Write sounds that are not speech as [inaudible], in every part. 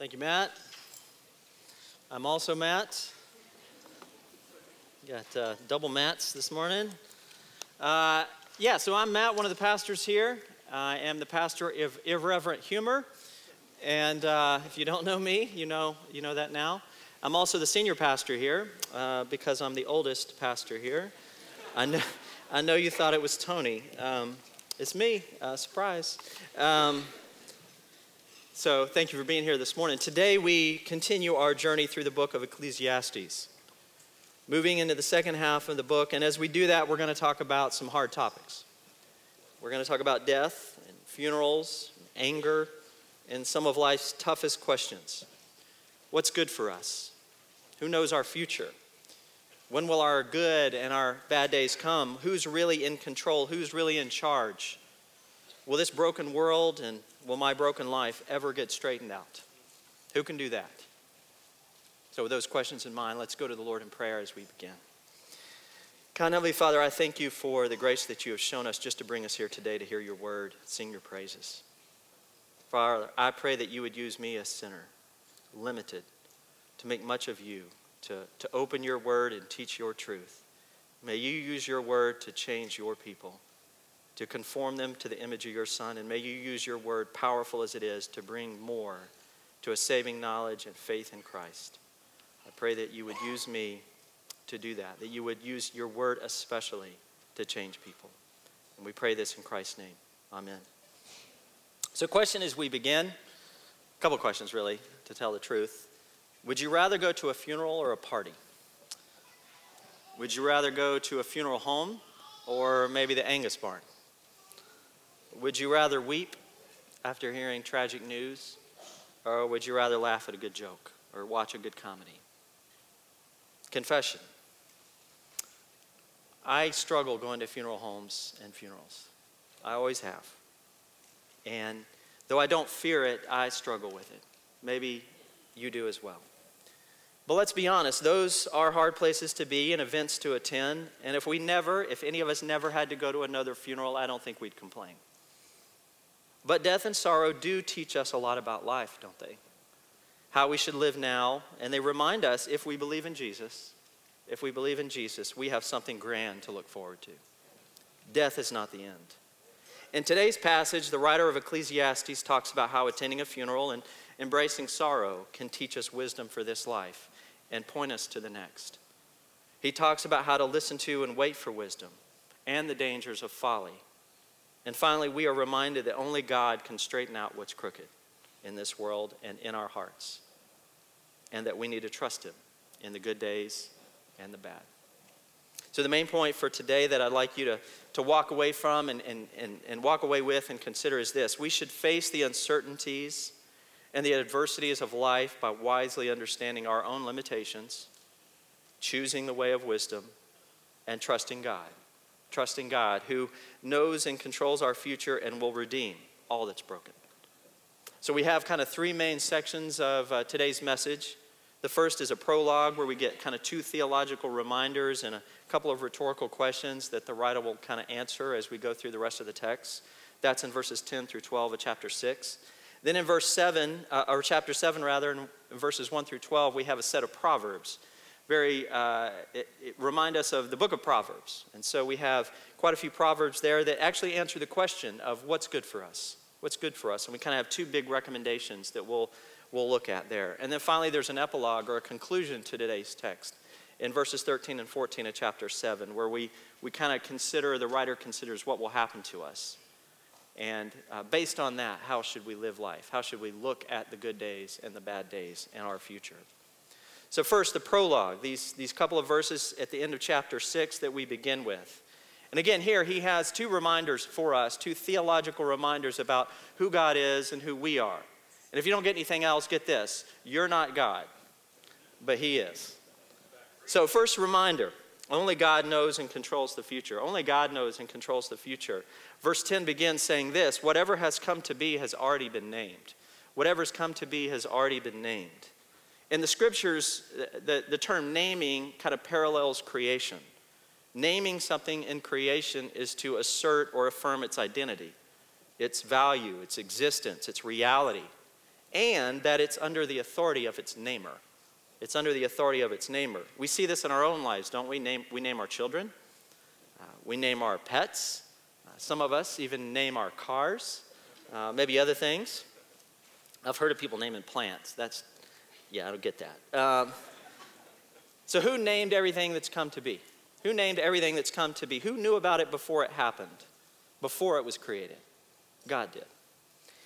Thank you, Matt. I'm also Matt. Got uh, double Matts this morning. Uh, yeah, so I'm Matt, one of the pastors here. I am the pastor of Irreverent Humor. And uh, if you don't know me, you know, you know that now. I'm also the senior pastor here uh, because I'm the oldest pastor here. I know, I know you thought it was Tony. Um, it's me, uh, surprise. Um, so, thank you for being here this morning. Today, we continue our journey through the book of Ecclesiastes, moving into the second half of the book. And as we do that, we're going to talk about some hard topics. We're going to talk about death and funerals, and anger, and some of life's toughest questions. What's good for us? Who knows our future? When will our good and our bad days come? Who's really in control? Who's really in charge? Will this broken world and will my broken life ever get straightened out? Who can do that? So, with those questions in mind, let's go to the Lord in prayer as we begin. Kind Heavenly Father, I thank you for the grace that you have shown us just to bring us here today to hear your word, sing your praises. Father, I pray that you would use me, a sinner, limited, to make much of you, to, to open your word and teach your truth. May you use your word to change your people to conform them to the image of your Son. And may you use your word, powerful as it is, to bring more to a saving knowledge and faith in Christ. I pray that you would use me to do that, that you would use your word especially to change people. And we pray this in Christ's name. Amen. So, question as we begin a couple questions, really, to tell the truth. Would you rather go to a funeral or a party? Would you rather go to a funeral home or maybe the Angus barn? Would you rather weep after hearing tragic news, or would you rather laugh at a good joke or watch a good comedy? Confession. I struggle going to funeral homes and funerals. I always have. And though I don't fear it, I struggle with it. Maybe you do as well. But let's be honest, those are hard places to be and events to attend. And if we never, if any of us never had to go to another funeral, I don't think we'd complain. But death and sorrow do teach us a lot about life, don't they? How we should live now, and they remind us if we believe in Jesus, if we believe in Jesus, we have something grand to look forward to. Death is not the end. In today's passage, the writer of Ecclesiastes talks about how attending a funeral and embracing sorrow can teach us wisdom for this life and point us to the next. He talks about how to listen to and wait for wisdom and the dangers of folly and finally, we are reminded that only God can straighten out what's crooked in this world and in our hearts, and that we need to trust Him in the good days and the bad. So, the main point for today that I'd like you to, to walk away from and, and, and, and walk away with and consider is this we should face the uncertainties and the adversities of life by wisely understanding our own limitations, choosing the way of wisdom, and trusting God trusting God who knows and controls our future and will redeem all that's broken. So we have kind of three main sections of uh, today's message. The first is a prologue where we get kind of two theological reminders and a couple of rhetorical questions that the writer will kind of answer as we go through the rest of the text. That's in verses 10 through 12 of chapter 6. Then in verse 7, uh, or chapter 7 rather, in verses 1 through 12, we have a set of proverbs very, uh, it, it remind us of the book of Proverbs. And so we have quite a few Proverbs there that actually answer the question of what's good for us. What's good for us? And we kind of have two big recommendations that we'll, we'll look at there. And then finally, there's an epilogue or a conclusion to today's text in verses 13 and 14 of chapter 7, where we, we kind of consider, the writer considers what will happen to us. And uh, based on that, how should we live life? How should we look at the good days and the bad days in our future? So, first, the prologue, these, these couple of verses at the end of chapter 6 that we begin with. And again, here he has two reminders for us, two theological reminders about who God is and who we are. And if you don't get anything else, get this you're not God, but he is. So, first reminder only God knows and controls the future. Only God knows and controls the future. Verse 10 begins saying this whatever has come to be has already been named. Whatever's come to be has already been named. In the scriptures, the, the term naming kind of parallels creation. Naming something in creation is to assert or affirm its identity, its value, its existence, its reality. and that it's under the authority of its namer. It's under the authority of its namer. We see this in our own lives, don't we? Name, we name our children, uh, we name our pets. Uh, some of us even name our cars, uh, maybe other things. I've heard of people naming plants. That's, yeah, I don't get that. Um, so, who named everything that's come to be? Who named everything that's come to be? Who knew about it before it happened, before it was created? God did.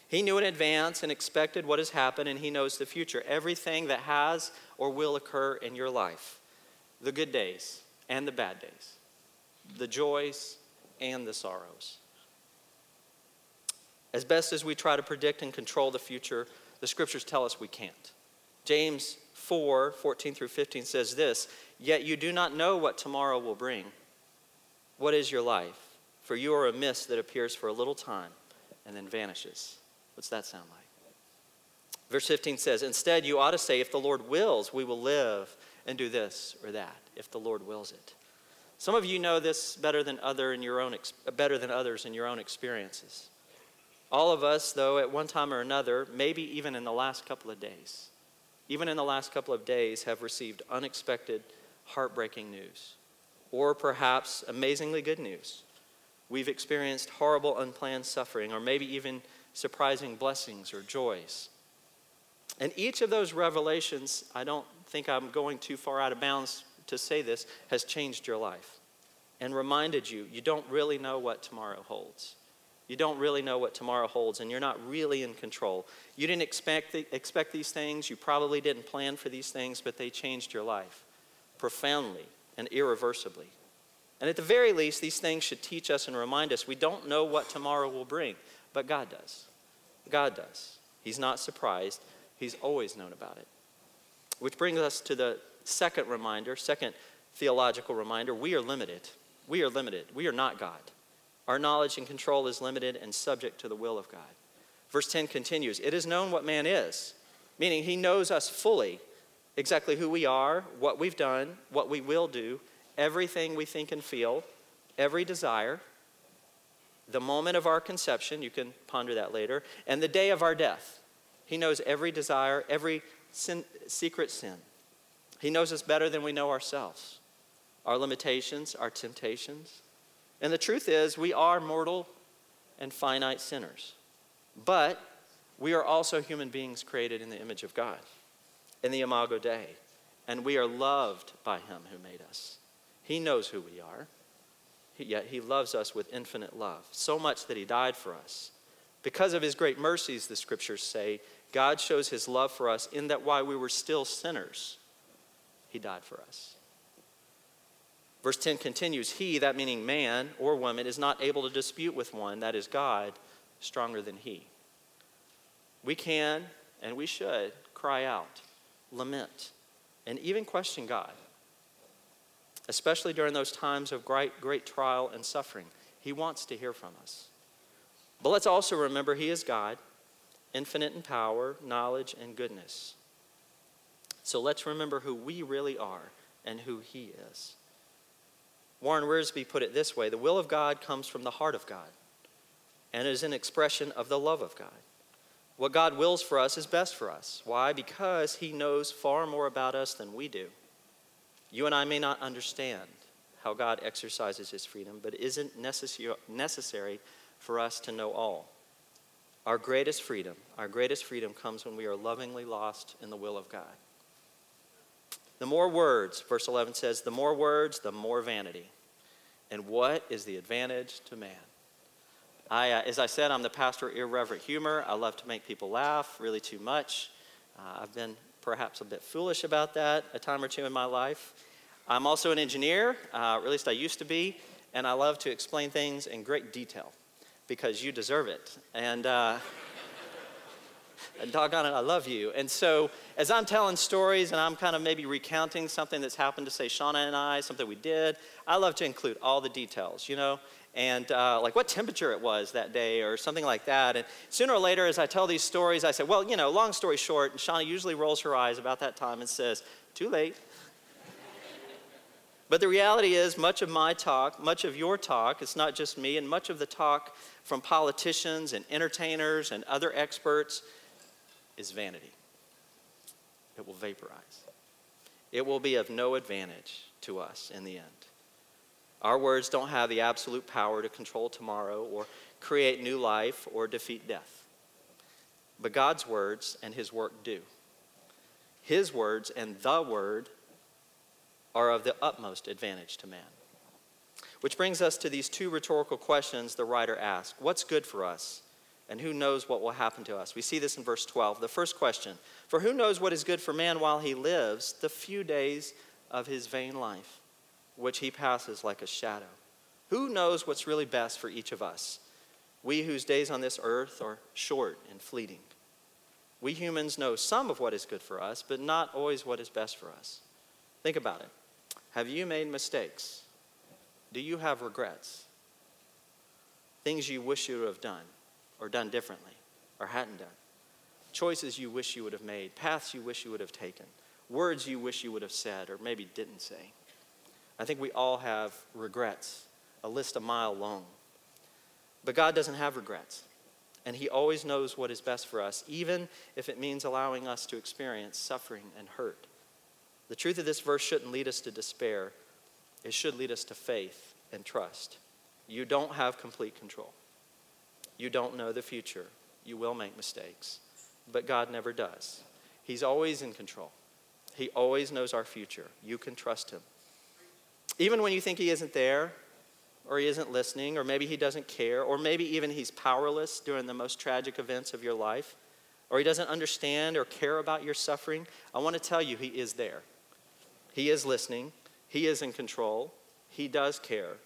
He knew in advance and expected what has happened, and He knows the future. Everything that has or will occur in your life the good days and the bad days, the joys and the sorrows. As best as we try to predict and control the future, the scriptures tell us we can't. James 4 14 through 15 says this Yet you do not know what tomorrow will bring. What is your life? For you are a mist that appears for a little time and then vanishes. What's that sound like? Verse 15 says, Instead, you ought to say, If the Lord wills, we will live and do this or that, if the Lord wills it. Some of you know this better than, other in your own, better than others in your own experiences. All of us, though, at one time or another, maybe even in the last couple of days, even in the last couple of days, have received unexpected, heartbreaking news, or perhaps amazingly good news. We've experienced horrible, unplanned suffering, or maybe even surprising blessings or joys. And each of those revelations, I don't think I'm going too far out of bounds to say this, has changed your life and reminded you you don't really know what tomorrow holds. You don't really know what tomorrow holds, and you're not really in control. You didn't expect, the, expect these things, you probably didn't plan for these things, but they changed your life profoundly and irreversibly. And at the very least, these things should teach us and remind us we don't know what tomorrow will bring, but God does. God does. He's not surprised, He's always known about it. Which brings us to the second reminder, second theological reminder we are limited. We are limited. We are not God. Our knowledge and control is limited and subject to the will of God. Verse 10 continues It is known what man is, meaning he knows us fully, exactly who we are, what we've done, what we will do, everything we think and feel, every desire, the moment of our conception, you can ponder that later, and the day of our death. He knows every desire, every sin, secret sin. He knows us better than we know ourselves, our limitations, our temptations. And the truth is, we are mortal and finite sinners. But we are also human beings created in the image of God, in the Imago Dei. And we are loved by Him who made us. He knows who we are, yet He loves us with infinite love, so much that He died for us. Because of His great mercies, the scriptures say, God shows His love for us in that while we were still sinners, He died for us. Verse 10 continues He, that meaning man or woman, is not able to dispute with one, that is God, stronger than He. We can and we should cry out, lament, and even question God especially during those times of great, great trial and suffering. He wants to hear from us. But let's also remember He is God, infinite in power, knowledge, and goodness. So let's remember who we really are and who He is. Warren Wiersbe put it this way The will of God comes from the heart of God and is an expression of the love of God. What God wills for us is best for us. Why? Because He knows far more about us than we do. You and I may not understand how God exercises his freedom, but it isn't necessary for us to know all. Our greatest freedom, our greatest freedom comes when we are lovingly lost in the will of God. The more words, verse 11 says, the more words, the more vanity. And what is the advantage to man? I, uh, as I said, I'm the pastor of irreverent humor. I love to make people laugh really too much. Uh, I've been perhaps a bit foolish about that a time or two in my life. I'm also an engineer, uh, or at least I used to be, and I love to explain things in great detail because you deserve it. And, uh, doggone it, I love you. And so, as I'm telling stories and I'm kind of maybe recounting something that's happened to, say, Shauna and I, something we did, I love to include all the details, you know? and uh, like what temperature it was that day or something like that. And sooner or later, as I tell these stories, I say, well, you know, long story short, and Shauna usually rolls her eyes about that time and says, too late. but the reality is, much of my talk, much of your talk, it's not just me, and much of the talk from politicians and entertainers and other experts, is vanity. It will vaporize. It will be of no advantage to us in the end. Our words don't have the absolute power to control tomorrow or create new life or defeat death. But God's words and His work do. His words and the Word are of the utmost advantage to man. Which brings us to these two rhetorical questions the writer asks What's good for us? And who knows what will happen to us? We see this in verse 12. The first question For who knows what is good for man while he lives the few days of his vain life, which he passes like a shadow? Who knows what's really best for each of us? We whose days on this earth are short and fleeting. We humans know some of what is good for us, but not always what is best for us. Think about it. Have you made mistakes? Do you have regrets? Things you wish you would have done, or done differently, or hadn't done? Choices you wish you would have made, paths you wish you would have taken, words you wish you would have said, or maybe didn't say? I think we all have regrets, a list a mile long. But God doesn't have regrets. And He always knows what is best for us, even if it means allowing us to experience suffering and hurt. The truth of this verse shouldn't lead us to despair, it should lead us to faith and trust. You don't have complete control. You don't know the future. You will make mistakes. But God never does. He's always in control. He always knows our future. You can trust Him. Even when you think He isn't there, or He isn't listening, or maybe He doesn't care, or maybe even He's powerless during the most tragic events of your life, or He doesn't understand or care about your suffering, I want to tell you He is there. He is listening. He is in control. He does care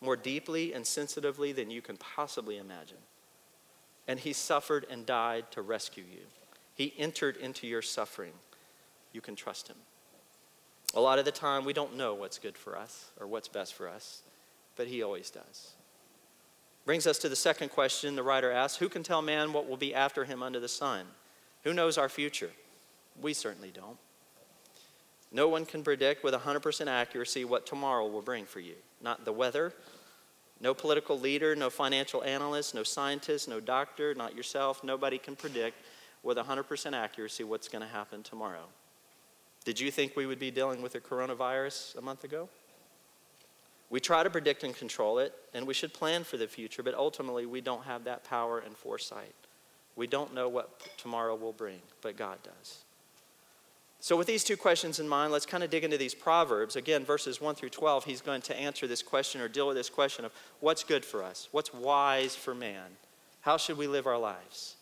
more deeply and sensitively than you can possibly imagine. And He suffered and died to rescue you. He entered into your suffering. You can trust Him. A lot of the time, we don't know what's good for us or what's best for us, but He always does. Brings us to the second question the writer asks Who can tell man what will be after him under the sun? Who knows our future? We certainly don't. No one can predict with 100% accuracy what tomorrow will bring for you. Not the weather, no political leader, no financial analyst, no scientist, no doctor, not yourself. Nobody can predict with 100% accuracy what's going to happen tomorrow. Did you think we would be dealing with the coronavirus a month ago? We try to predict and control it, and we should plan for the future, but ultimately we don't have that power and foresight. We don't know what tomorrow will bring, but God does. So, with these two questions in mind, let's kind of dig into these Proverbs. Again, verses 1 through 12, he's going to answer this question or deal with this question of what's good for us? What's wise for man? How should we live our lives?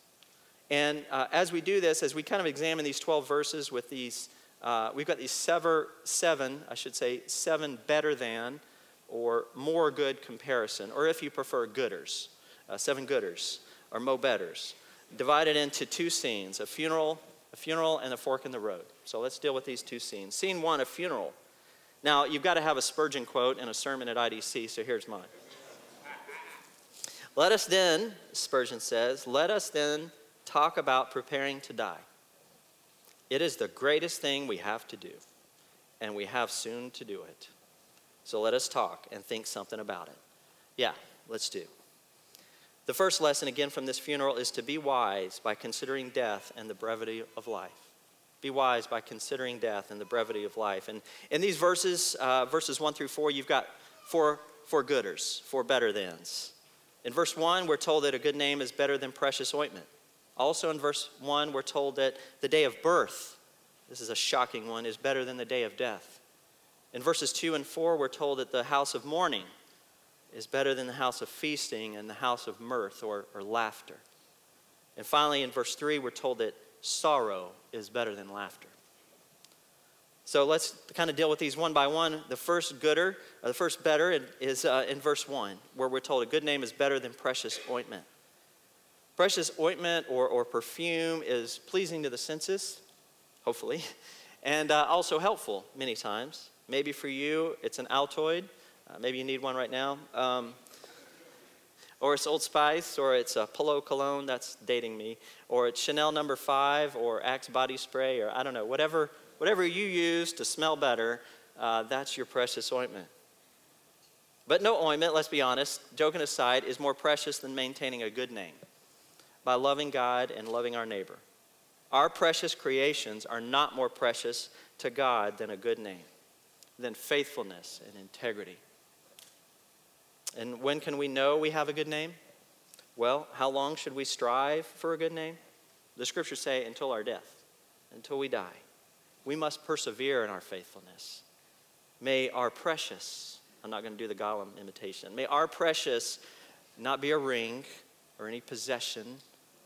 And uh, as we do this, as we kind of examine these 12 verses with these, uh, we've got these sever, seven, I should say, seven better than or more good comparison, or if you prefer, gooders, uh, seven gooders or mo betters, divided into two scenes a funeral a funeral and a fork in the road. So let's deal with these two scenes. Scene one, a funeral. Now, you've got to have a Spurgeon quote in a sermon at IDC, so here's mine. Let us then, Spurgeon says, let us then talk about preparing to die. It is the greatest thing we have to do, and we have soon to do it. So let us talk and think something about it. Yeah, let's do. The first lesson, again, from this funeral is to be wise by considering death and the brevity of life. Be wise by considering death and the brevity of life. And in these verses, uh, verses 1 through 4, you've got four, four gooders, four better thans. In verse 1, we're told that a good name is better than precious ointment. Also in verse 1, we're told that the day of birth, this is a shocking one, is better than the day of death. In verses 2 and 4, we're told that the house of mourning is better than the house of feasting and the house of mirth or, or laughter. And finally, in verse 3, we're told that sorrow is better than laughter. So let's kind of deal with these one by one. The first gooder, or the first better, is uh, in verse 1, where we're told a good name is better than precious ointment. Precious ointment or, or perfume is pleasing to the senses, hopefully, [laughs] and uh, also helpful many times. Maybe for you, it's an Altoid. Uh, maybe you need one right now. Um, or it's Old Spice, or it's a Polo cologne, that's dating me, or it's Chanel number five, or Axe body spray, or I don't know, whatever, whatever you use to smell better, uh, that's your precious ointment. But no ointment, let's be honest, joking aside, is more precious than maintaining a good name by loving God and loving our neighbor. Our precious creations are not more precious to God than a good name, than faithfulness and integrity. And when can we know we have a good name? Well, how long should we strive for a good name? The scriptures say until our death, until we die. We must persevere in our faithfulness. May our precious, I'm not going to do the Gollum imitation, may our precious not be a ring or any possession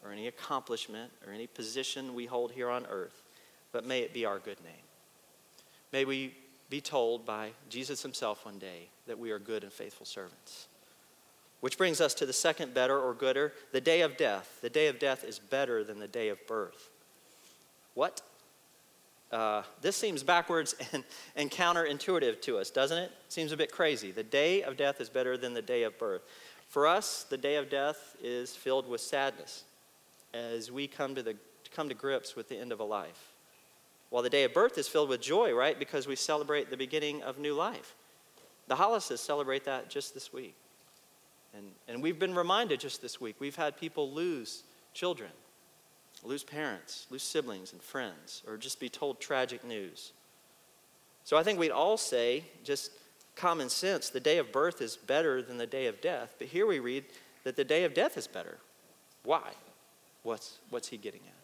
or any accomplishment or any position we hold here on earth, but may it be our good name. May we be told by Jesus himself one day that we are good and faithful servants. Which brings us to the second better or gooder, the day of death. The day of death is better than the day of birth. What? Uh, this seems backwards [laughs] and, and counterintuitive to us, doesn't it? Seems a bit crazy. The day of death is better than the day of birth. For us, the day of death is filled with sadness as we come to, the, come to grips with the end of a life. While the day of birth is filled with joy, right? Because we celebrate the beginning of new life. The Hollises celebrate that just this week. And, and we've been reminded just this week, we've had people lose children, lose parents, lose siblings and friends, or just be told tragic news. So I think we'd all say, just common sense, the day of birth is better than the day of death. But here we read that the day of death is better. Why? What's, what's he getting at?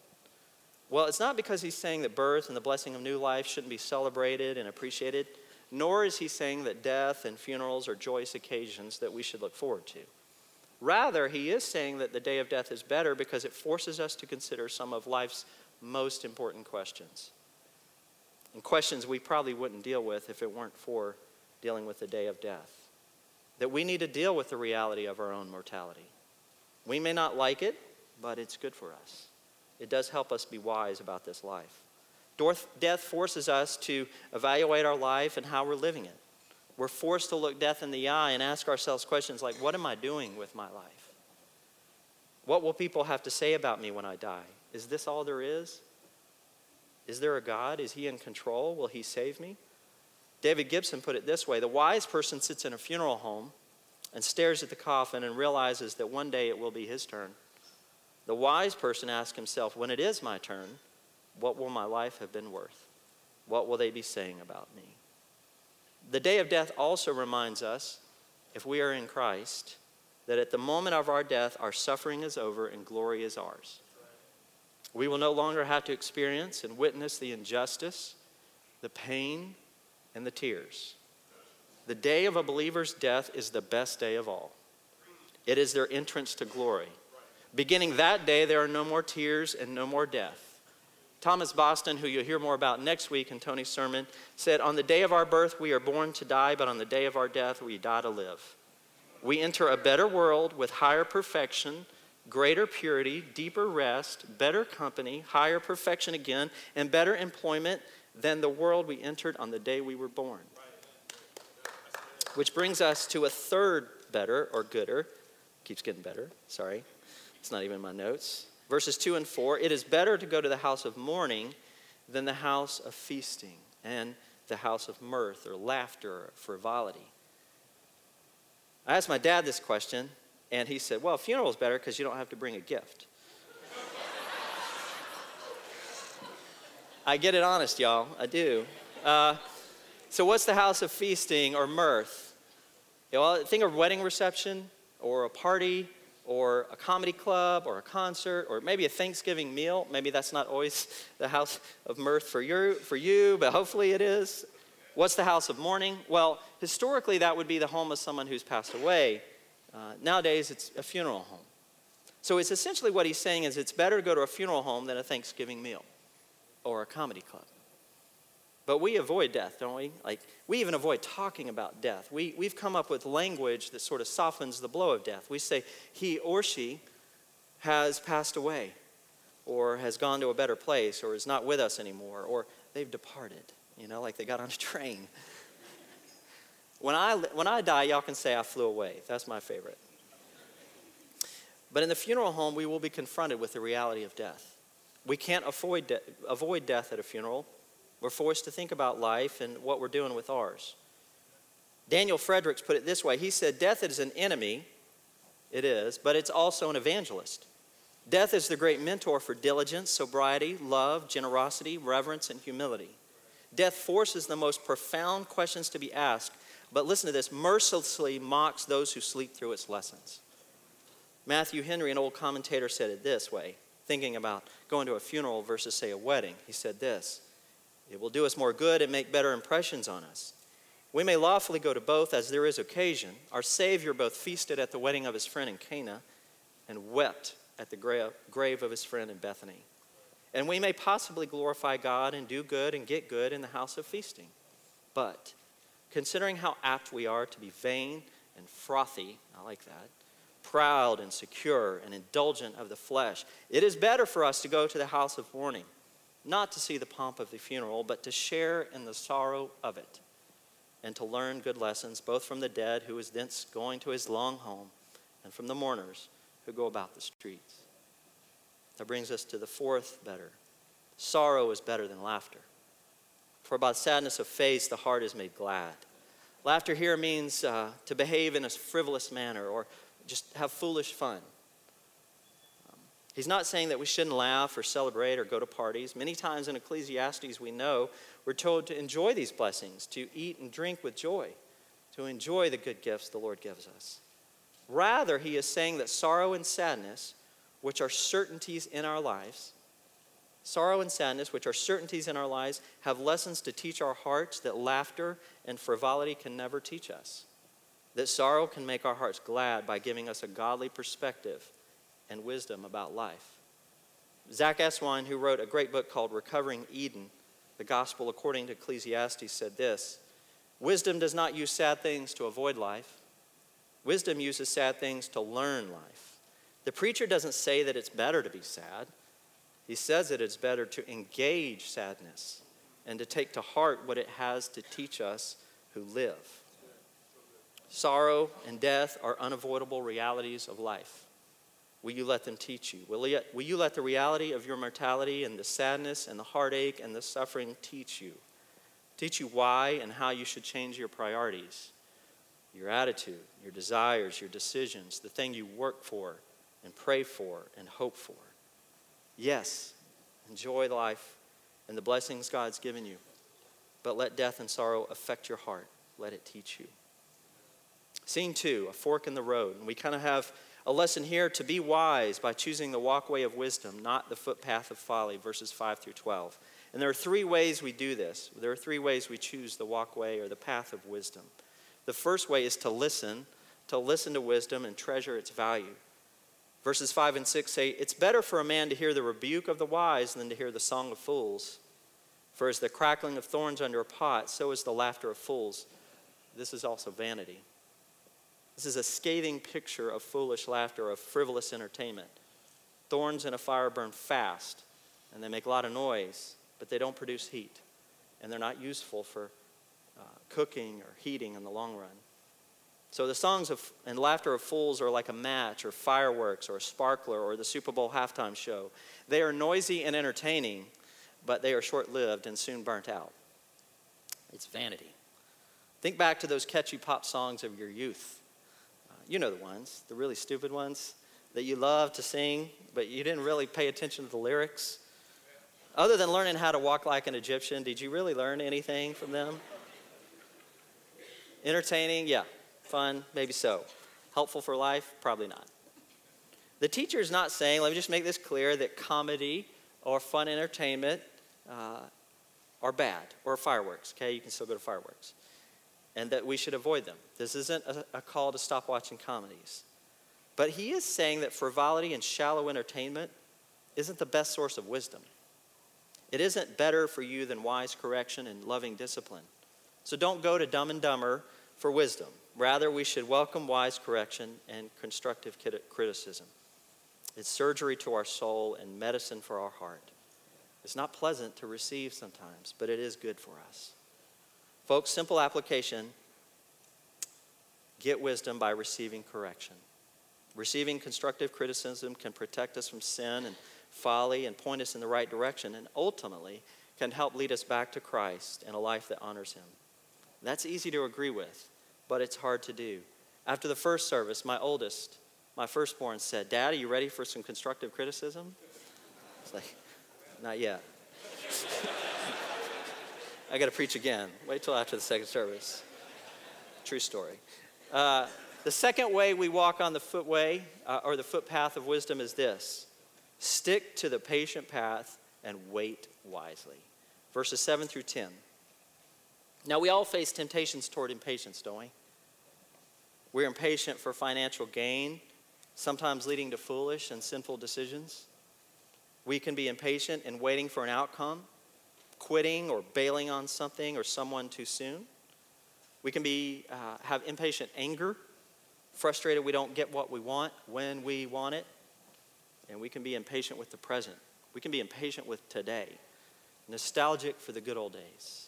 Well, it's not because he's saying that birth and the blessing of new life shouldn't be celebrated and appreciated, nor is he saying that death and funerals are joyous occasions that we should look forward to. Rather, he is saying that the day of death is better because it forces us to consider some of life's most important questions. And questions we probably wouldn't deal with if it weren't for dealing with the day of death. That we need to deal with the reality of our own mortality. We may not like it, but it's good for us. It does help us be wise about this life. Death forces us to evaluate our life and how we're living it. We're forced to look death in the eye and ask ourselves questions like, What am I doing with my life? What will people have to say about me when I die? Is this all there is? Is there a God? Is he in control? Will he save me? David Gibson put it this way The wise person sits in a funeral home and stares at the coffin and realizes that one day it will be his turn. The wise person asks himself, When it is my turn, what will my life have been worth? What will they be saying about me? The day of death also reminds us, if we are in Christ, that at the moment of our death, our suffering is over and glory is ours. We will no longer have to experience and witness the injustice, the pain, and the tears. The day of a believer's death is the best day of all. It is their entrance to glory. Beginning that day, there are no more tears and no more death. Thomas Boston, who you'll hear more about next week in Tony's sermon, said, On the day of our birth, we are born to die, but on the day of our death, we die to live. We enter a better world with higher perfection, greater purity, deeper rest, better company, higher perfection again, and better employment than the world we entered on the day we were born. Which brings us to a third better or gooder. Keeps getting better, sorry. It's not even in my notes. Verses 2 and 4 It is better to go to the house of mourning than the house of feasting and the house of mirth or laughter or frivolity. I asked my dad this question, and he said, Well, funeral is better because you don't have to bring a gift. I get it honest, y'all. I do. Uh, so, what's the house of feasting or mirth? Know, think of wedding reception or a party or a comedy club or a concert or maybe a Thanksgiving meal. Maybe that's not always [laughs] the house of mirth for you, for you, but hopefully it is. What's the house of mourning? Well, historically, that would be the home of someone who's passed away. Uh, nowadays, it's a funeral home. So it's essentially what he's saying is it's better to go to a funeral home than a Thanksgiving meal or a comedy club. But we avoid death, don't we? Like, we even avoid talking about death. We, we've come up with language that sort of softens the blow of death. We say, he or she has passed away, or has gone to a better place, or is not with us anymore, or they've departed, you know, like they got on a [laughs] train. when, I, when I die, y'all can say I flew away. That's my favorite. But in the funeral home, we will be confronted with the reality of death. We can't avoid, de- avoid death at a funeral we're forced to think about life and what we're doing with ours. Daniel Fredericks put it this way He said, Death is an enemy, it is, but it's also an evangelist. Death is the great mentor for diligence, sobriety, love, generosity, reverence, and humility. Death forces the most profound questions to be asked, but listen to this mercilessly mocks those who sleep through its lessons. Matthew Henry, an old commentator, said it this way, thinking about going to a funeral versus, say, a wedding. He said this It will do us more good and make better impressions on us. We may lawfully go to both as there is occasion. Our Savior both feasted at the wedding of his friend in Cana and wept at the grave of his friend in Bethany. And we may possibly glorify God and do good and get good in the house of feasting. But considering how apt we are to be vain and frothy, I like that, proud and secure and indulgent of the flesh, it is better for us to go to the house of mourning, not to see the pomp of the funeral, but to share in the sorrow of it, and to learn good lessons, both from the dead who is thence going to his long home, and from the mourners who go about the streets. That brings us to the fourth better. Sorrow is better than laughter. For by sadness of face, the heart is made glad. Laughter here means uh, to behave in a frivolous manner or just have foolish fun. He's not saying that we shouldn't laugh or celebrate or go to parties. Many times in Ecclesiastes, we know we're told to enjoy these blessings, to eat and drink with joy, to enjoy the good gifts the Lord gives us. Rather, he is saying that sorrow and sadness, which are certainties in our lives, sorrow and sadness, which are certainties in our lives, have lessons to teach our hearts that laughter and frivolity can never teach us. That sorrow can make our hearts glad by giving us a godly perspective and wisdom about life. Zack Eswine, who wrote a great book called Recovering Eden, the Gospel according to Ecclesiastes, said this Wisdom does not use sad things to avoid life. Wisdom uses sad things to learn life. The preacher doesn't say that it's better to be sad, he says that it's better to engage sadness and to take to heart what it has to teach us who live. Sorrow and death are unavoidable realities of life. Will you let them teach you? Will you, will you let the reality of your mortality and the sadness and the heartache and the suffering teach you? Teach you why and how you should change your priorities your attitude, your desires, your decisions, the thing you work for and pray for and hope for. Yes, enjoy life and the blessings God's given you, but let death and sorrow affect your heart. Let it teach you. Scene two, a fork in the road. And we kind of have a lesson here to be wise by choosing the walkway of wisdom, not the footpath of folly, verses 5 through 12. And there are three ways we do this. There are three ways we choose the walkway or the path of wisdom. The first way is to listen, to listen to wisdom and treasure its value. Verses 5 and 6 say, It's better for a man to hear the rebuke of the wise than to hear the song of fools. For as the crackling of thorns under a pot, so is the laughter of fools. This is also vanity. This is a scathing picture of foolish laughter, of frivolous entertainment. Thorns in a fire burn fast, and they make a lot of noise, but they don't produce heat, and they're not useful for uh, cooking or heating in the long run. So the songs of, and laughter of fools are like a match or fireworks or a sparkler or the Super Bowl halftime show. They are noisy and entertaining, but they are short lived and soon burnt out. It's vanity. Think back to those catchy pop songs of your youth. You know the ones, the really stupid ones that you love to sing, but you didn't really pay attention to the lyrics. Other than learning how to walk like an Egyptian, did you really learn anything from them? Entertaining? Yeah. Fun? Maybe so. Helpful for life? Probably not. The teacher is not saying, let me just make this clear, that comedy or fun entertainment uh, are bad, or fireworks, okay? You can still go to fireworks. And that we should avoid them. This isn't a, a call to stop watching comedies. But he is saying that frivolity and shallow entertainment isn't the best source of wisdom. It isn't better for you than wise correction and loving discipline. So don't go to Dumb and Dumber for wisdom. Rather, we should welcome wise correction and constructive criticism. It's surgery to our soul and medicine for our heart. It's not pleasant to receive sometimes, but it is good for us. Folks, simple application get wisdom by receiving correction. Receiving constructive criticism can protect us from sin and folly and point us in the right direction, and ultimately can help lead us back to Christ and a life that honors Him. That's easy to agree with, but it's hard to do. After the first service, my oldest my firstborn said, Dad, are you ready for some constructive criticism? It's like, not yet. [laughs] I got to preach again. Wait till after the second service. True story. Uh, the second way we walk on the footway uh, or the footpath of wisdom is this stick to the patient path and wait wisely. Verses 7 through 10. Now, we all face temptations toward impatience, don't we? We're impatient for financial gain, sometimes leading to foolish and sinful decisions. We can be impatient in waiting for an outcome, quitting or bailing on something or someone too soon. We can be, uh, have impatient anger, frustrated we don't get what we want when we want it. And we can be impatient with the present. We can be impatient with today, nostalgic for the good old days.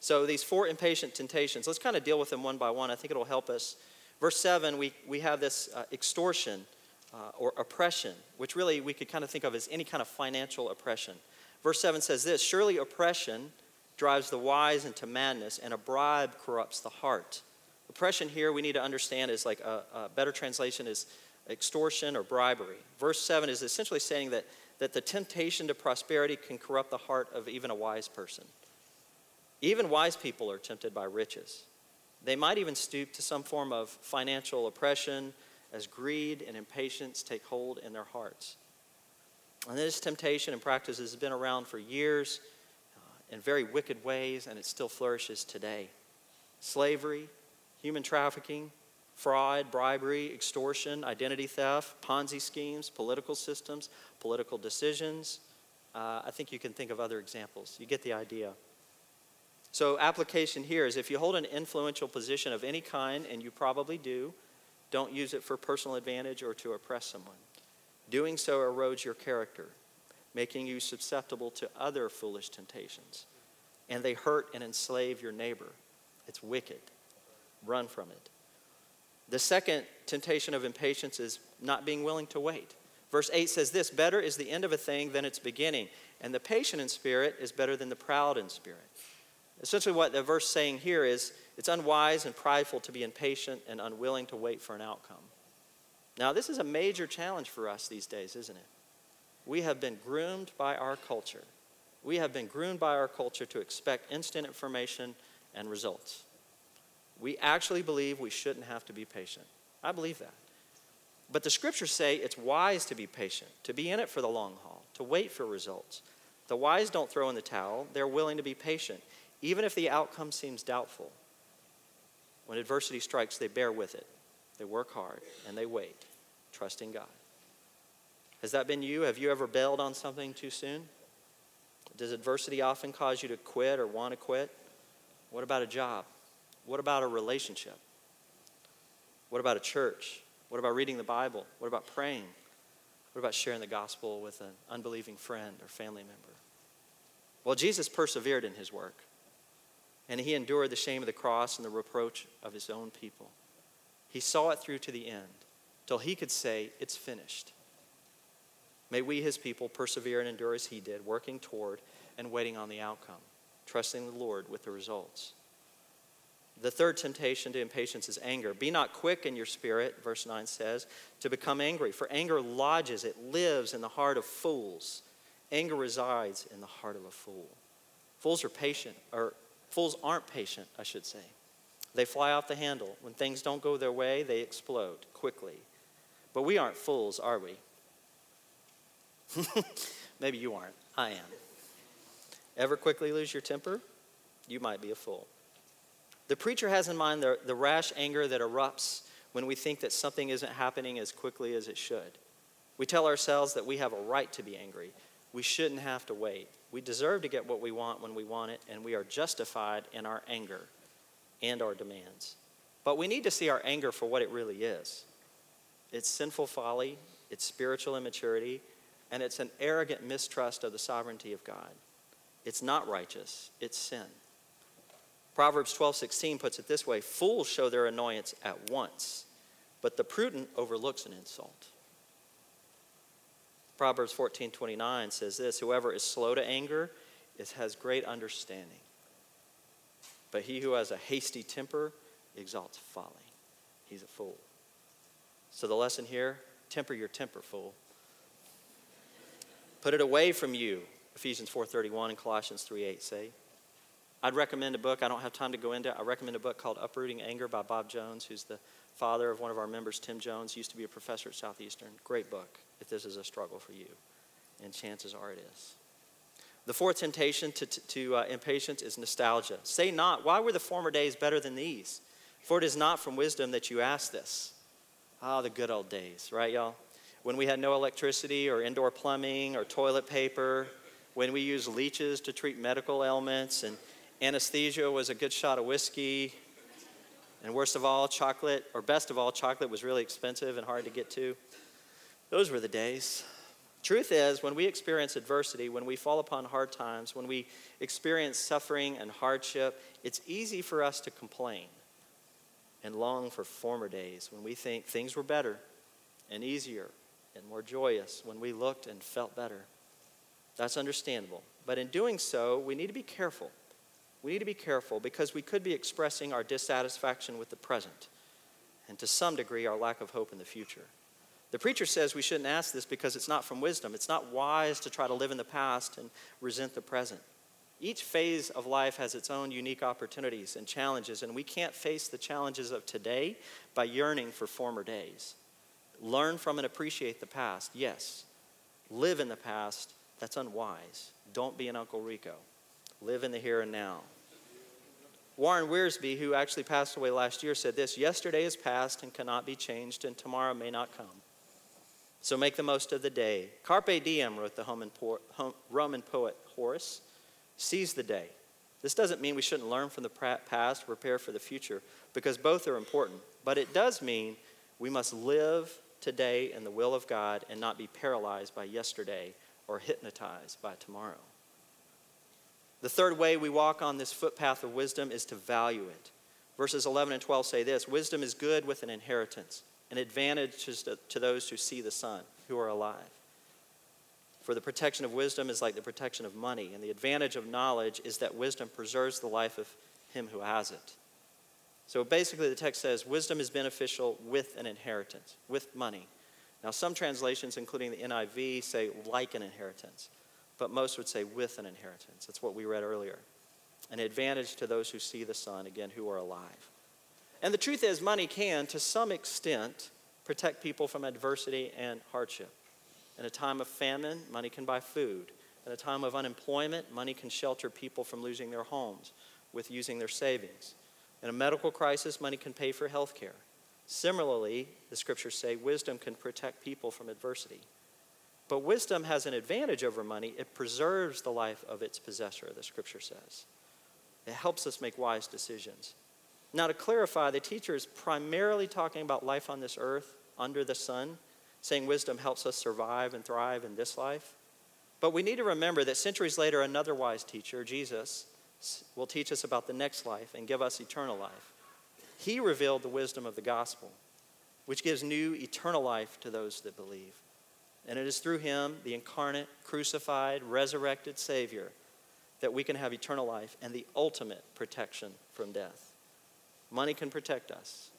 So, these four impatient temptations, let's kind of deal with them one by one. I think it'll help us. Verse 7, we, we have this uh, extortion uh, or oppression, which really we could kind of think of as any kind of financial oppression. Verse 7 says this Surely oppression drives the wise into madness, and a bribe corrupts the heart. Oppression here, we need to understand, is like a, a better translation is extortion or bribery. Verse 7 is essentially saying that, that the temptation to prosperity can corrupt the heart of even a wise person. Even wise people are tempted by riches. They might even stoop to some form of financial oppression as greed and impatience take hold in their hearts. And this temptation and practice has been around for years uh, in very wicked ways, and it still flourishes today. Slavery, human trafficking, fraud, bribery, extortion, identity theft, Ponzi schemes, political systems, political decisions. Uh, I think you can think of other examples. You get the idea. So, application here is if you hold an influential position of any kind, and you probably do, don't use it for personal advantage or to oppress someone. Doing so erodes your character, making you susceptible to other foolish temptations. And they hurt and enslave your neighbor. It's wicked. Run from it. The second temptation of impatience is not being willing to wait. Verse 8 says this Better is the end of a thing than its beginning, and the patient in spirit is better than the proud in spirit. Essentially, what the verse saying here is it's unwise and prideful to be impatient and unwilling to wait for an outcome. Now, this is a major challenge for us these days, isn't it? We have been groomed by our culture. We have been groomed by our culture to expect instant information and results. We actually believe we shouldn't have to be patient. I believe that. But the scriptures say it's wise to be patient, to be in it for the long haul, to wait for results. The wise don't throw in the towel, they're willing to be patient, even if the outcome seems doubtful. When adversity strikes, they bear with it. They work hard and they wait, trusting God. Has that been you? Have you ever bailed on something too soon? Does adversity often cause you to quit or want to quit? What about a job? What about a relationship? What about a church? What about reading the Bible? What about praying? What about sharing the gospel with an unbelieving friend or family member? Well, Jesus persevered in his work, and he endured the shame of the cross and the reproach of his own people. He saw it through to the end till he could say, It's finished. May we, his people, persevere and endure as he did, working toward and waiting on the outcome, trusting the Lord with the results. The third temptation to impatience is anger. Be not quick in your spirit, verse 9 says, to become angry, for anger lodges, it lives in the heart of fools. Anger resides in the heart of a fool. Fools are patient, or fools aren't patient, I should say. They fly off the handle. When things don't go their way, they explode quickly. But we aren't fools, are we? [laughs] Maybe you aren't. I am. Ever quickly lose your temper? You might be a fool. The preacher has in mind the, the rash anger that erupts when we think that something isn't happening as quickly as it should. We tell ourselves that we have a right to be angry. We shouldn't have to wait. We deserve to get what we want when we want it, and we are justified in our anger and our demands. But we need to see our anger for what it really is it's sinful folly, it's spiritual immaturity, and it's an arrogant mistrust of the sovereignty of God. It's not righteous, it's sin. Proverbs 12:16 puts it this way, fools show their annoyance at once, but the prudent overlooks an insult. Proverbs 14:29 says this, whoever is slow to anger is, has great understanding. But he who has a hasty temper exalts folly. He's a fool. So the lesson here temper your temper, fool. Put it away from you, Ephesians 4.31 and Colossians 3.8 say. I'd recommend a book, I don't have time to go into it. I recommend a book called Uprooting Anger by Bob Jones, who's the father of one of our members, Tim Jones, used to be a professor at Southeastern. Great book if this is a struggle for you. And chances are it is. The fourth temptation to, to, uh, impatience is nostalgia. Say not, why were the former days better than these? For it is not from wisdom that you ask this. Ah, the good old days, right, y'all? When we had no electricity or indoor plumbing or toilet paper, when we used leeches to treat medical ailments, and anesthesia was a good shot of whiskey, and worst of all, chocolate, or best of all, chocolate was really expensive and hard to get to. Those were the days. Truth is, when we experience adversity, when we fall upon hard times, when we experience suffering and hardship, it's easy for us to complain and long for former days when we think things were better and easier and more joyous, when we looked and felt better. That's understandable. But in doing so, we need to be careful. We need to be careful because we could be expressing our dissatisfaction with the present and to some degree our lack of hope in the future. The preacher says we shouldn't ask this because it's not from wisdom. It's not wise to try to live in the past and resent the present. Each phase of life has its own unique opportunities and challenges, and we can't face the challenges of today by yearning for former days. Learn from and appreciate the past, yes. Live in the past, that's unwise. Don't be an Uncle Rico. Live in the here and now. Warren Wiersbe, who actually passed away last year, said this Yesterday is past and cannot be changed, and tomorrow may not come. So make the most of the day. Carpe diem, wrote the Roman poet Horace. Seize the day. This doesn't mean we shouldn't learn from the past, prepare for the future, because both are important. But it does mean we must live today in the will of God and not be paralyzed by yesterday or hypnotized by tomorrow. The third way we walk on this footpath of wisdom is to value it. Verses 11 and 12 say this Wisdom is good with an inheritance, an advantage to those who see the sun, who are alive. For the protection of wisdom is like the protection of money, and the advantage of knowledge is that wisdom preserves the life of him who has it. So basically, the text says wisdom is beneficial with an inheritance, with money. Now, some translations, including the NIV, say like an inheritance, but most would say with an inheritance. That's what we read earlier. An advantage to those who see the sun, again, who are alive. And the truth is, money can, to some extent, protect people from adversity and hardship. In a time of famine, money can buy food. In a time of unemployment, money can shelter people from losing their homes with using their savings. In a medical crisis, money can pay for health care. Similarly, the scriptures say wisdom can protect people from adversity. But wisdom has an advantage over money. It preserves the life of its possessor, the scripture says. It helps us make wise decisions. Now, to clarify, the teacher is primarily talking about life on this earth under the sun saying wisdom helps us survive and thrive in this life. But we need to remember that centuries later, another wise teacher, Jesus, will teach us about the next life and give us eternal life. He revealed the wisdom of the gospel, which gives new eternal life to those that believe. And it is through him, the incarnate, crucified, resurrected Savior, that we can have eternal life and the ultimate protection from death. Money can protect us,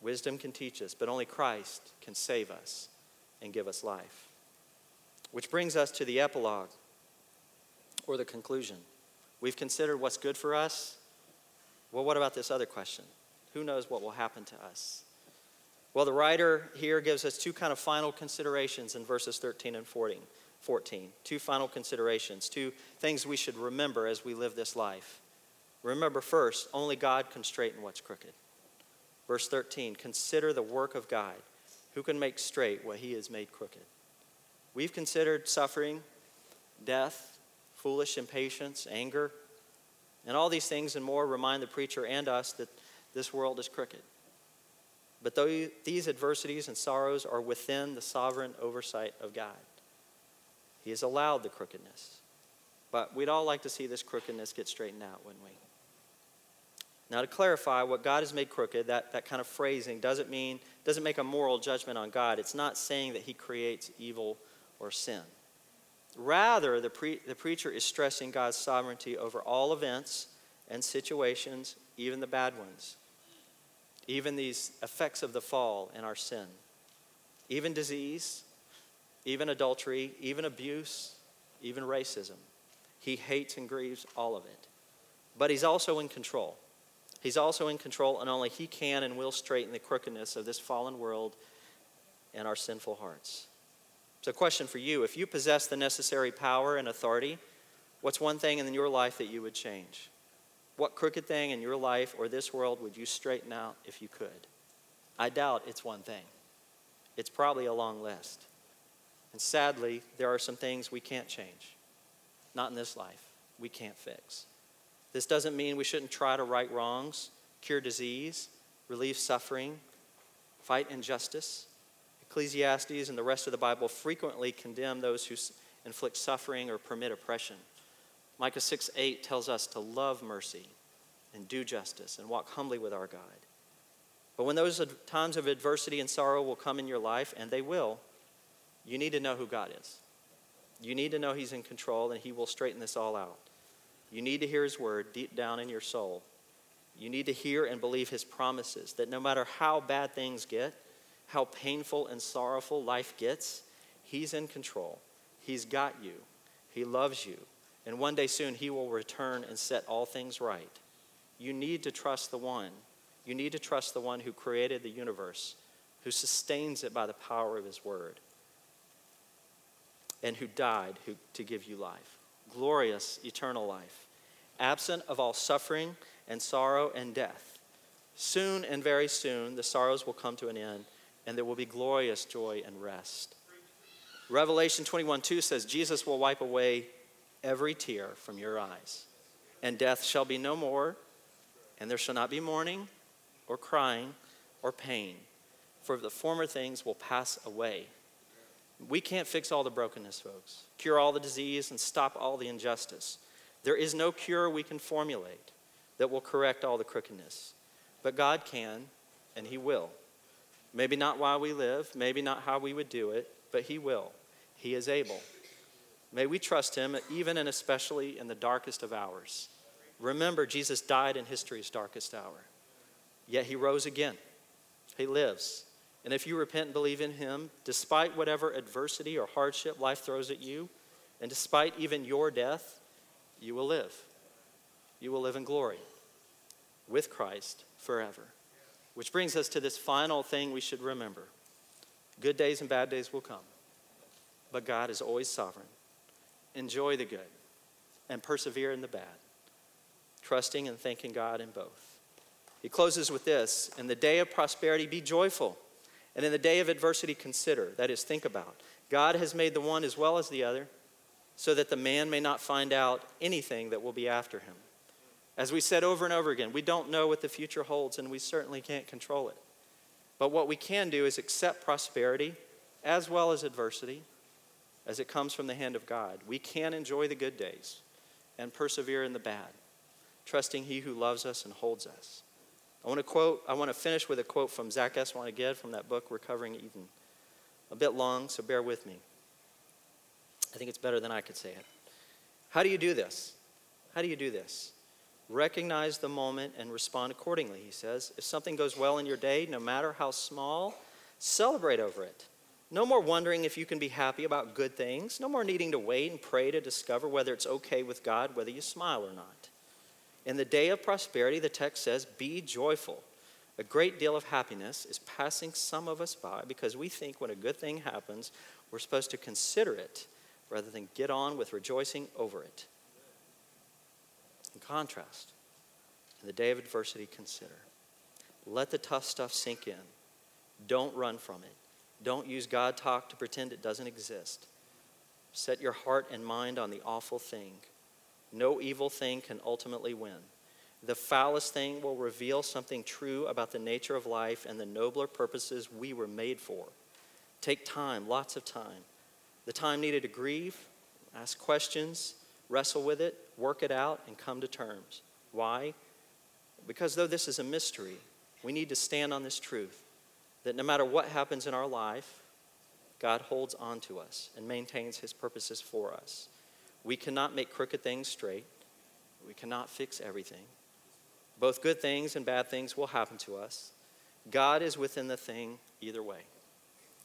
Wisdom can teach us, but only Christ can save us and give us life. Which brings us to the epilogue or the conclusion. We've considered what's good for us. Well, what about this other question? Who knows what will happen to us? Well, the writer here gives us two kind of final considerations in verses 13 and 14. 14. Two final considerations, two things we should remember as we live this life. Remember first, only God can straighten what's crooked. Verse 13 Consider the work of God, who can make straight what he has made crooked. We've considered suffering, death, foolish impatience, anger, and all these things and more remind the preacher and us that this world is crooked. But though these adversities and sorrows are within the sovereign oversight of God, He has allowed the crookedness. But we'd all like to see this crookedness get straightened out, wouldn't we? Now, to clarify, what God has made crooked, that, that kind of phrasing doesn't mean, doesn't make a moral judgment on God. It's not saying that He creates evil or sin. Rather, the, pre, the preacher is stressing God's sovereignty over all events and situations, even the bad ones, even these effects of the fall and our sin. even disease, even adultery, even abuse, even racism. He hates and grieves all of it. But he's also in control. He's also in control, and only he can and will straighten the crookedness of this fallen world and our sinful hearts. So, question for you if you possess the necessary power and authority, what's one thing in your life that you would change? What crooked thing in your life or this world would you straighten out if you could? I doubt it's one thing. It's probably a long list. And sadly, there are some things we can't change. Not in this life. We can't fix. This doesn't mean we shouldn't try to right wrongs, cure disease, relieve suffering, fight injustice. Ecclesiastes and the rest of the Bible frequently condemn those who inflict suffering or permit oppression. Micah 6 8 tells us to love mercy and do justice and walk humbly with our God. But when those times of adversity and sorrow will come in your life, and they will, you need to know who God is. You need to know He's in control and He will straighten this all out. You need to hear His word deep down in your soul. You need to hear and believe His promises that no matter how bad things get, how painful and sorrowful life gets, He's in control. He's got you. He loves you. And one day soon, He will return and set all things right. You need to trust the one. You need to trust the one who created the universe, who sustains it by the power of His word, and who died who, to give you life glorious eternal life, absent of all suffering and sorrow and death. Soon and very soon, the sorrows will come to an end and there will be glorious joy and rest. Revelation 21 2 says, Jesus will wipe away every tear from your eyes, and death shall be no more, and there shall not be mourning, or crying, or pain, for the former things will pass away. We can't fix all the brokenness, folks, cure all the disease, and stop all the injustice. There is no cure we can formulate that will correct all the crookedness. But God can, and He will. Maybe not while we live, maybe not how we would do it, but He will. He is able. May we trust Him even and especially in the darkest of hours. Remember, Jesus died in history's darkest hour, yet He rose again. He lives. And if you repent and believe in Him, despite whatever adversity or hardship life throws at you, and despite even your death, you will live. You will live in glory with Christ forever. Which brings us to this final thing we should remember good days and bad days will come, but God is always sovereign. Enjoy the good and persevere in the bad, trusting and thanking God in both. He closes with this In the day of prosperity, be joyful, and in the day of adversity, consider that is, think about. God has made the one as well as the other, so that the man may not find out anything that will be after him. As we said over and over again, we don't know what the future holds, and we certainly can't control it. But what we can do is accept prosperity as well as adversity as it comes from the hand of God. We can enjoy the good days and persevere in the bad, trusting He who loves us and holds us. I want to quote, I want to finish with a quote from Zach Eswine again from that book, Recovering Eden. A bit long, so bear with me. I think it's better than I could say it. How do you do this? How do you do this? Recognize the moment and respond accordingly, he says. If something goes well in your day, no matter how small, celebrate over it. No more wondering if you can be happy about good things. No more needing to wait and pray to discover whether it's okay with God, whether you smile or not. In the day of prosperity, the text says, Be joyful. A great deal of happiness is passing some of us by because we think when a good thing happens, we're supposed to consider it rather than get on with rejoicing over it. In contrast, in the day of adversity, consider. Let the tough stuff sink in. Don't run from it. Don't use God talk to pretend it doesn't exist. Set your heart and mind on the awful thing. No evil thing can ultimately win. The foulest thing will reveal something true about the nature of life and the nobler purposes we were made for. Take time, lots of time. The time needed to grieve, ask questions, wrestle with it, work it out, and come to terms. Why? Because though this is a mystery, we need to stand on this truth that no matter what happens in our life, God holds on to us and maintains his purposes for us. We cannot make crooked things straight. We cannot fix everything. Both good things and bad things will happen to us. God is within the thing either way.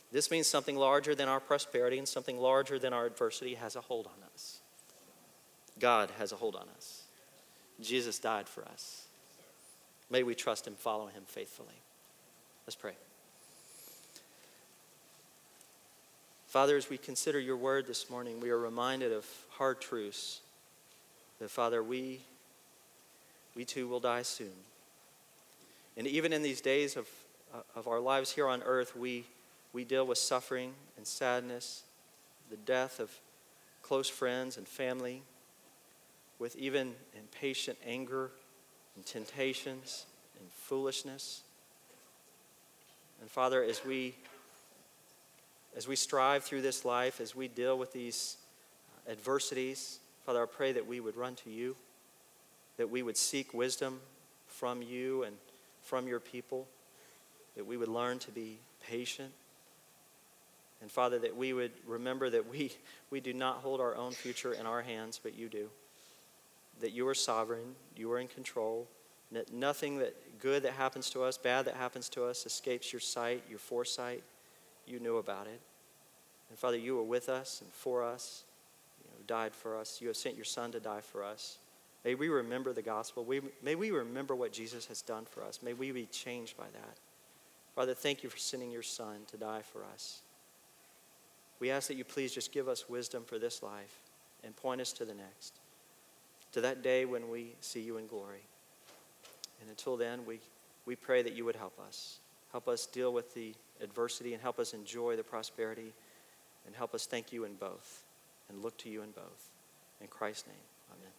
This means something larger than our prosperity and something larger than our adversity has a hold on us. God has a hold on us. Jesus died for us. May we trust Him, follow Him faithfully. Let's pray. Father, as we consider your word this morning, we are reminded of hard truths. That, Father, we, we too will die soon. And even in these days of, uh, of our lives here on earth, we, we deal with suffering and sadness, the death of close friends and family, with even impatient anger and temptations and foolishness. And Father, as we as we strive through this life, as we deal with these uh, adversities, Father, I pray that we would run to you, that we would seek wisdom from you and from your people, that we would learn to be patient. And Father, that we would remember that we, [laughs] we do not hold our own future in our hands, but you do. That you are sovereign, you are in control, that nothing that good that happens to us, bad that happens to us, escapes your sight, your foresight you knew about it. And Father, you were with us and for us. You know, died for us. You have sent your Son to die for us. May we remember the gospel. We, may we remember what Jesus has done for us. May we be changed by that. Father, thank you for sending your Son to die for us. We ask that you please just give us wisdom for this life and point us to the next, to that day when we see you in glory. And until then, we, we pray that you would help us. Help us deal with the adversity and help us enjoy the prosperity and help us thank you in both and look to you in both. In Christ's name, amen.